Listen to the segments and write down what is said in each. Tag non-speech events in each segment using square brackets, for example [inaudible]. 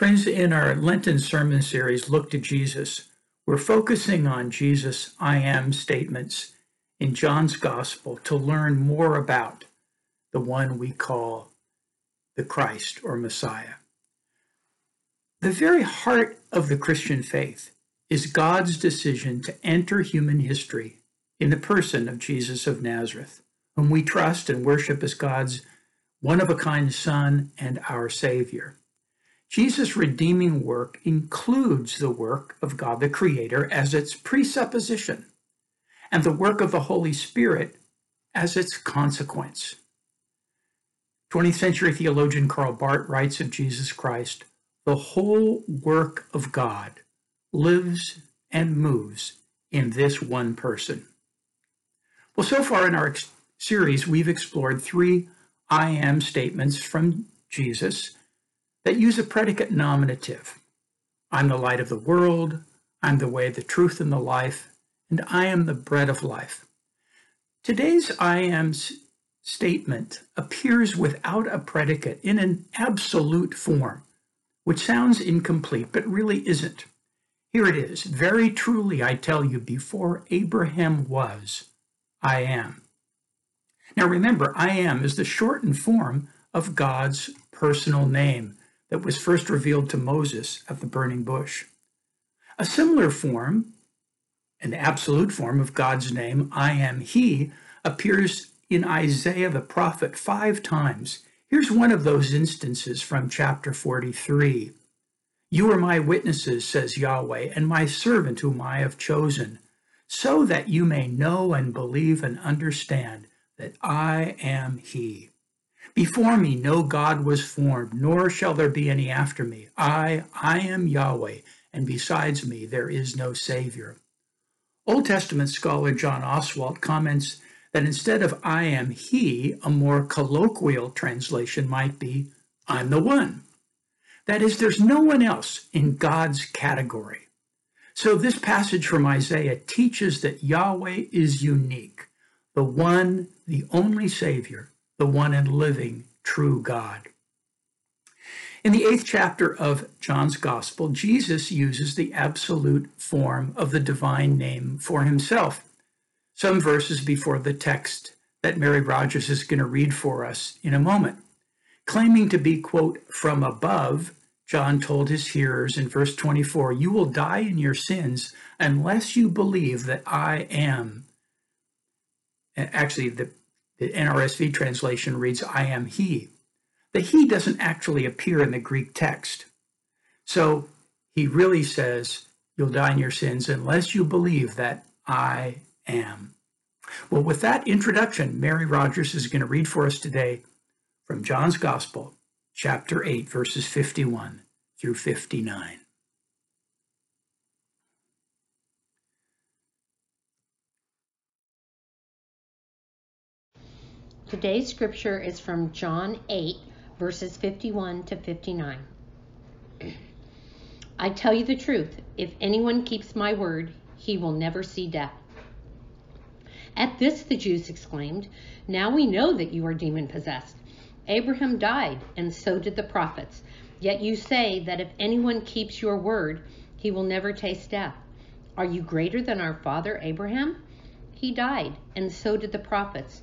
Friends, in our Lenten sermon series, Look to Jesus, we're focusing on Jesus' I am statements in John's Gospel to learn more about the one we call the Christ or Messiah. The very heart of the Christian faith is God's decision to enter human history in the person of Jesus of Nazareth, whom we trust and worship as God's one of a kind Son and our Savior. Jesus' redeeming work includes the work of God the Creator as its presupposition, and the work of the Holy Spirit as its consequence. 20th century theologian Karl Barth writes of Jesus Christ the whole work of God lives and moves in this one person. Well, so far in our series, we've explored three I am statements from Jesus that use a predicate nominative. I'm the light of the world, I'm the way, the truth, and the life, and I am the bread of life. Today's I am statement appears without a predicate in an absolute form, which sounds incomplete, but really isn't. Here it is. Very truly, I tell you, before Abraham was, I am. Now remember, I am is the shortened form of God's personal name that was first revealed to Moses at the burning bush. A similar form, an absolute form of God's name, I am He, appears in Isaiah the prophet five times. Here's one of those instances from chapter 43. You are my witnesses, says Yahweh, and my servant whom I have chosen, so that you may know and believe and understand that I am He. Before me no God was formed, nor shall there be any after me. I, I am Yahweh, and besides me there is no Savior. Old Testament scholar John Oswalt comments that instead of I am He, a more colloquial translation might be I'm the one. That is, there's no one else in God's category. So this passage from Isaiah teaches that Yahweh is unique, the one, the only Savior, the one and living true God. In the eighth chapter of John's Gospel, Jesus uses the absolute form of the divine name for himself, some verses before the text that Mary Rogers is going to read for us in a moment. Claiming to be, quote, from above, John told his hearers in verse 24, You will die in your sins unless you believe that I am. Actually, the, the NRSV translation reads, I am He. The He doesn't actually appear in the Greek text. So he really says, You'll die in your sins unless you believe that I am. Well, with that introduction, Mary Rogers is going to read for us today from John's Gospel, chapter 8, verses 51 through 59. Today's scripture is from John 8, verses 51 to 59. I tell you the truth, if anyone keeps my word, he will never see death. At this, the Jews exclaimed, Now we know that you are demon possessed. Abraham died, and so did the prophets. Yet you say that if anyone keeps your word, he will never taste death. Are you greater than our father Abraham? He died, and so did the prophets.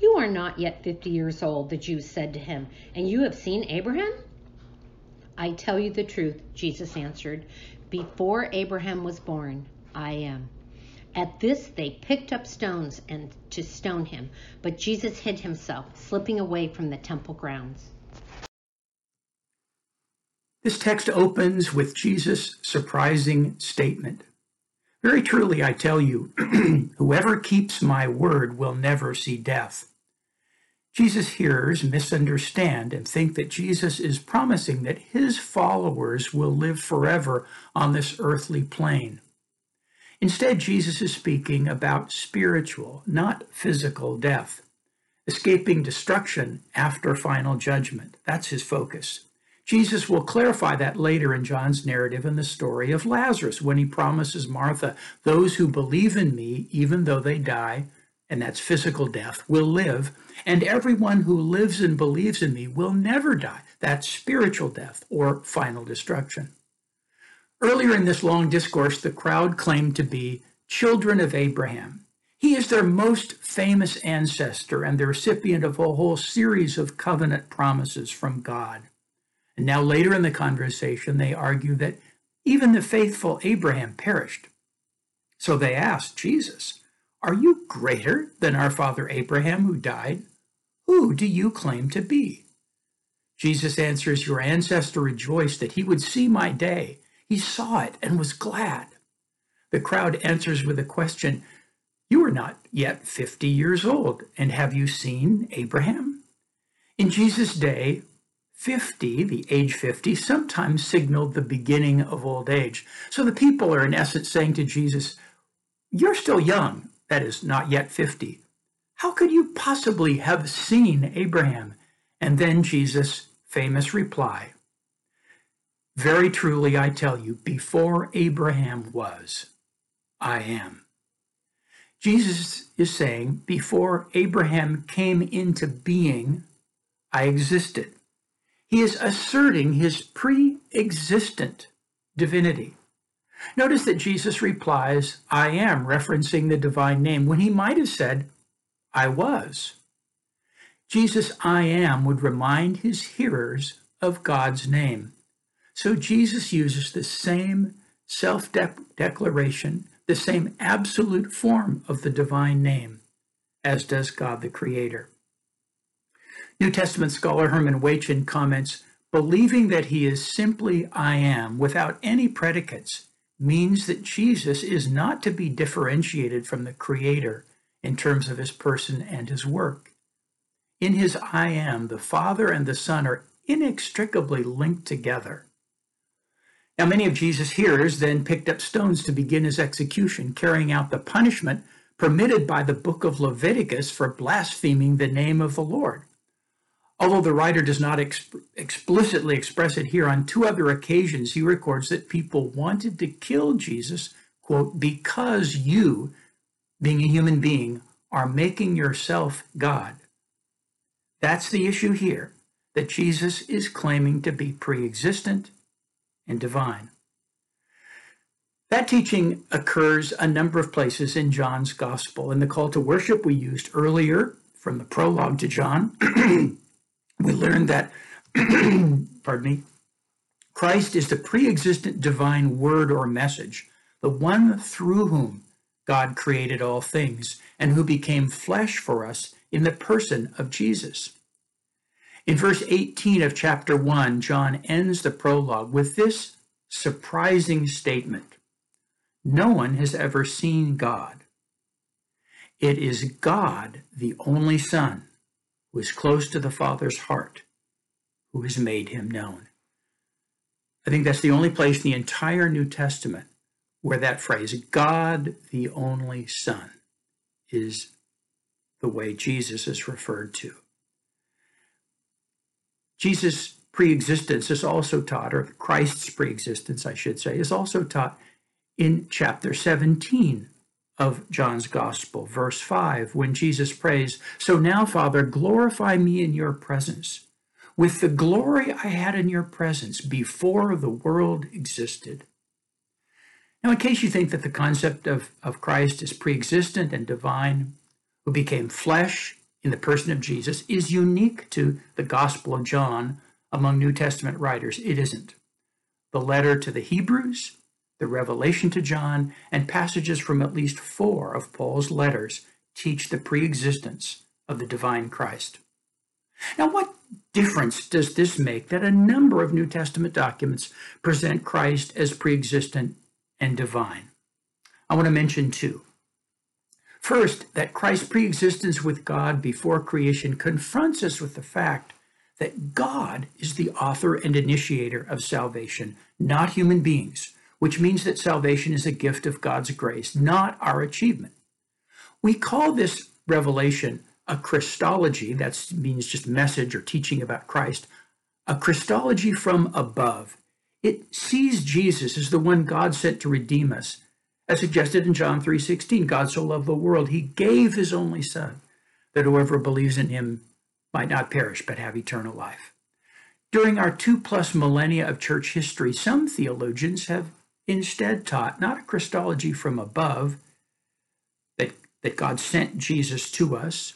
You are not yet fifty years old, the Jews said to him, and you have seen Abraham? I tell you the truth, Jesus answered. Before Abraham was born, I am. At this, they picked up stones and to stone him, but Jesus hid himself, slipping away from the temple grounds. This text opens with Jesus' surprising statement very truly, I tell you, [clears throat] whoever keeps my word will never see death. Jesus' hearers misunderstand and think that Jesus is promising that his followers will live forever on this earthly plane. Instead, Jesus is speaking about spiritual, not physical death, escaping destruction after final judgment. That's his focus. Jesus will clarify that later in John's narrative in the story of Lazarus when he promises Martha, Those who believe in me, even though they die, and that's physical death, will live, and everyone who lives and believes in me will never die. That's spiritual death or final destruction. Earlier in this long discourse, the crowd claimed to be children of Abraham. He is their most famous ancestor and the recipient of a whole series of covenant promises from God. And now, later in the conversation, they argue that even the faithful Abraham perished. So they asked Jesus, Are you greater than our father Abraham who died? Who do you claim to be? Jesus answers, Your ancestor rejoiced that he would see my day. He saw it and was glad. The crowd answers with a question You are not yet 50 years old, and have you seen Abraham? In Jesus' day, 50, the age 50, sometimes signaled the beginning of old age. So the people are in essence saying to Jesus, You're still young, that is, not yet 50. How could you possibly have seen Abraham? And then Jesus' famous reply Very truly, I tell you, before Abraham was, I am. Jesus is saying, Before Abraham came into being, I existed. He is asserting his pre existent divinity. Notice that Jesus replies, I am, referencing the divine name, when he might have said, I was. Jesus' I am would remind his hearers of God's name. So Jesus uses the same self declaration, the same absolute form of the divine name, as does God the Creator. New Testament scholar Herman Waetjen comments, believing that he is simply I am without any predicates means that Jesus is not to be differentiated from the Creator in terms of his person and his work. In his I am, the Father and the Son are inextricably linked together. Now, many of Jesus' hearers then picked up stones to begin his execution, carrying out the punishment permitted by the book of Leviticus for blaspheming the name of the Lord. Although the writer does not exp- explicitly express it here, on two other occasions he records that people wanted to kill Jesus, quote, because you, being a human being, are making yourself God. That's the issue here, that Jesus is claiming to be pre existent and divine. That teaching occurs a number of places in John's Gospel. In the call to worship we used earlier, from the prologue to John, [clears throat] we learned that, [clears throat] pardon me, Christ is the pre existent divine word or message, the one through whom God created all things, and who became flesh for us in the person of Jesus. In verse 18 of chapter 1, John ends the prologue with this surprising statement No one has ever seen God. It is God, the only Son, who is close to the Father's heart, who has made him known. I think that's the only place in the entire New Testament where that phrase, God the only Son, is the way Jesus is referred to. Jesus' preexistence is also taught, or Christ's preexistence, I should say, is also taught in chapter 17 of John's Gospel, verse 5, when Jesus prays, So now, Father, glorify me in your presence with the glory I had in your presence before the world existed. Now, in case you think that the concept of, of Christ is pre existent and divine, who became flesh in the person of Jesus, is unique to the Gospel of John among New Testament writers, it isn't. The letter to the Hebrews the revelation to John, and passages from at least four of Paul's letters teach the preexistence of the divine Christ. Now, what difference does this make that a number of New Testament documents present Christ as preexistent and divine? I want to mention two. First, that Christ's preexistence with God before creation confronts us with the fact that God is the author and initiator of salvation, not human beings, which means that salvation is a gift of God's grace, not our achievement. We call this revelation a Christology, that means just message or teaching about Christ, a Christology from above. It sees Jesus as the one God sent to redeem us. As suggested in John 3:16, God so loved the world, he gave his only son that whoever believes in him might not perish but have eternal life. During our two plus millennia of church history, some theologians have instead taught not a Christology from above, that, that God sent Jesus to us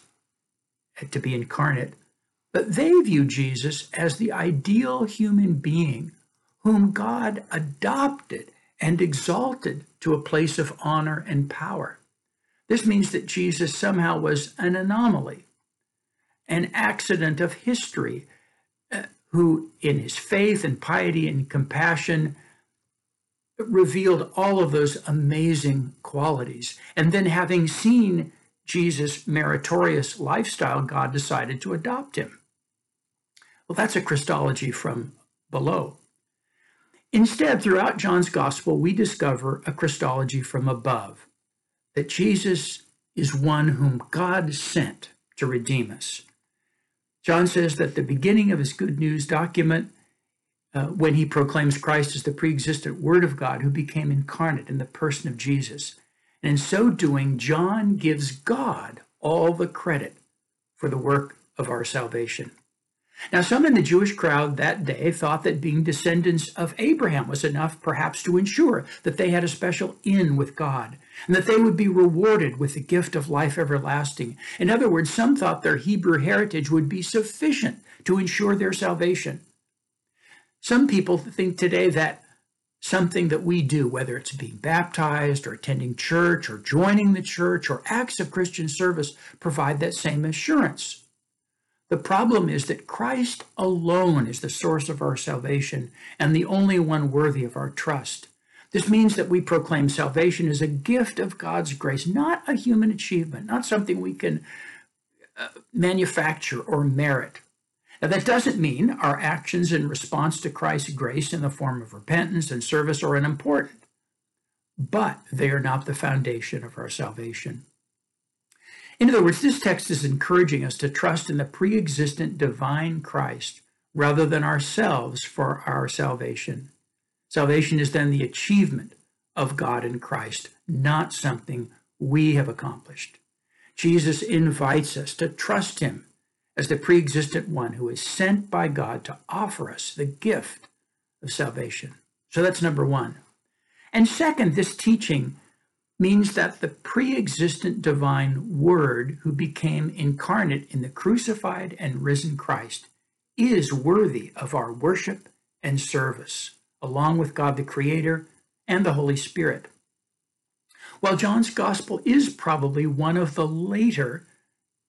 to be incarnate, but they view Jesus as the ideal human being whom God adopted and exalted to a place of honor and power. This means that Jesus somehow was an anomaly, an accident of history, uh, who, in his faith and piety and compassion, revealed all of those amazing qualities. And then, having seen Jesus' meritorious lifestyle, God decided to adopt him. Well, that's a Christology from below. Instead, throughout John's gospel, we discover a Christology from above that Jesus is one whom God sent to redeem us. John says that the beginning of his good news document, uh, when he proclaims Christ as the pre existent Word of God who became incarnate in the person of Jesus. And in so doing, John gives God all the credit for the work of our salvation. Now, some in the Jewish crowd that day thought that being descendants of Abraham was enough, perhaps, to ensure that they had a special in with God and that they would be rewarded with the gift of life everlasting. In other words, some thought their Hebrew heritage would be sufficient to ensure their salvation. Some people think today that something that we do, whether it's being baptized or attending church or joining the church or acts of Christian service, provide that same assurance. The problem is that Christ alone is the source of our salvation and the only one worthy of our trust. This means that we proclaim salvation as a gift of God's grace, not a human achievement, not something we can uh, manufacture or merit. Now, that doesn't mean our actions in response to Christ's grace in the form of repentance and service are unimportant, but they are not the foundation of our salvation. In other words, this text is encouraging us to trust in the pre existent divine Christ rather than ourselves for our salvation. Salvation is then the achievement of God in Christ, not something we have accomplished. Jesus invites us to trust him as the pre existent one who is sent by God to offer us the gift of salvation. So that's number one. And second, this teaching means that the pre existent divine Word who became incarnate in the crucified and risen Christ is worthy of our worship and service, along with God the Creator and the Holy Spirit. While John's Gospel is probably one of the later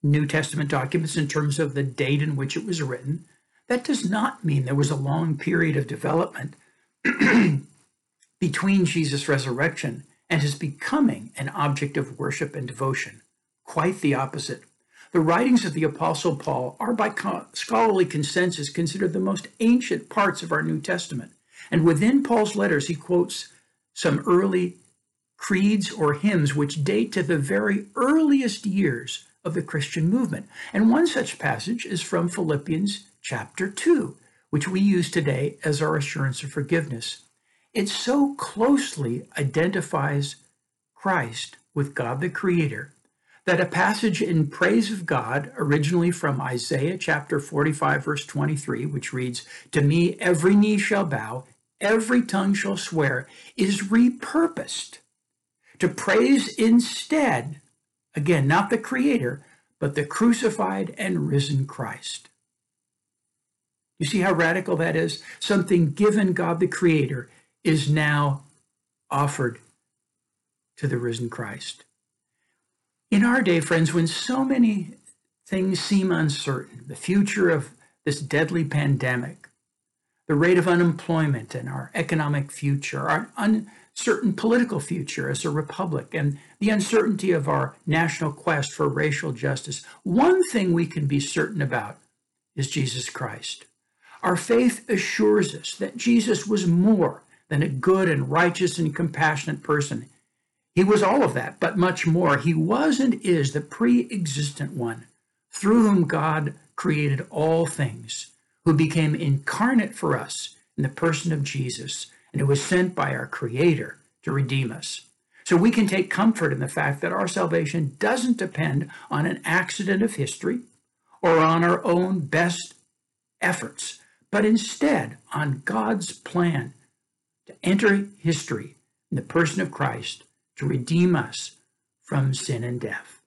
New Testament documents in terms of the date in which it was written, that does not mean there was a long period of development [clears throat] between Jesus' resurrection and his becoming an object of worship and devotion. Quite the opposite. The writings of the Apostle Paul are, by scholarly consensus, considered the most ancient parts of our New Testament. And within Paul's letters, he quotes some early creeds or hymns which date to the very earliest years of the Christian movement. And one such passage is from Philippians chapter 2, which we use today as our assurance of forgiveness. It so closely identifies Christ with God the Creator that a passage in praise of God, originally from Isaiah chapter 45, verse 23, which reads, To me every knee shall bow, every tongue shall swear, is repurposed to praise instead, again, not the Creator, but the crucified and risen Christ. You see how radical that is? Something given God the Creator is now offered to the risen Christ. In our day, friends, when so many things seem uncertain, the future of this deadly pandemic, the rate of unemployment and our economic future, our certain political future as a republic and the uncertainty of our national quest for racial justice, one thing we can be certain about is Jesus Christ. Our faith assures us that Jesus was more than a good and righteous and compassionate person. He was all of that, but much more. He was and is the pre existent one through whom God created all things, who became incarnate for us in the person of Jesus, and who was sent by our Creator to redeem us. So we can take comfort in the fact that our salvation doesn't depend on an accident of history or on our own best efforts, but instead on God's plan to enter history in the person of Christ to redeem us from sin and death.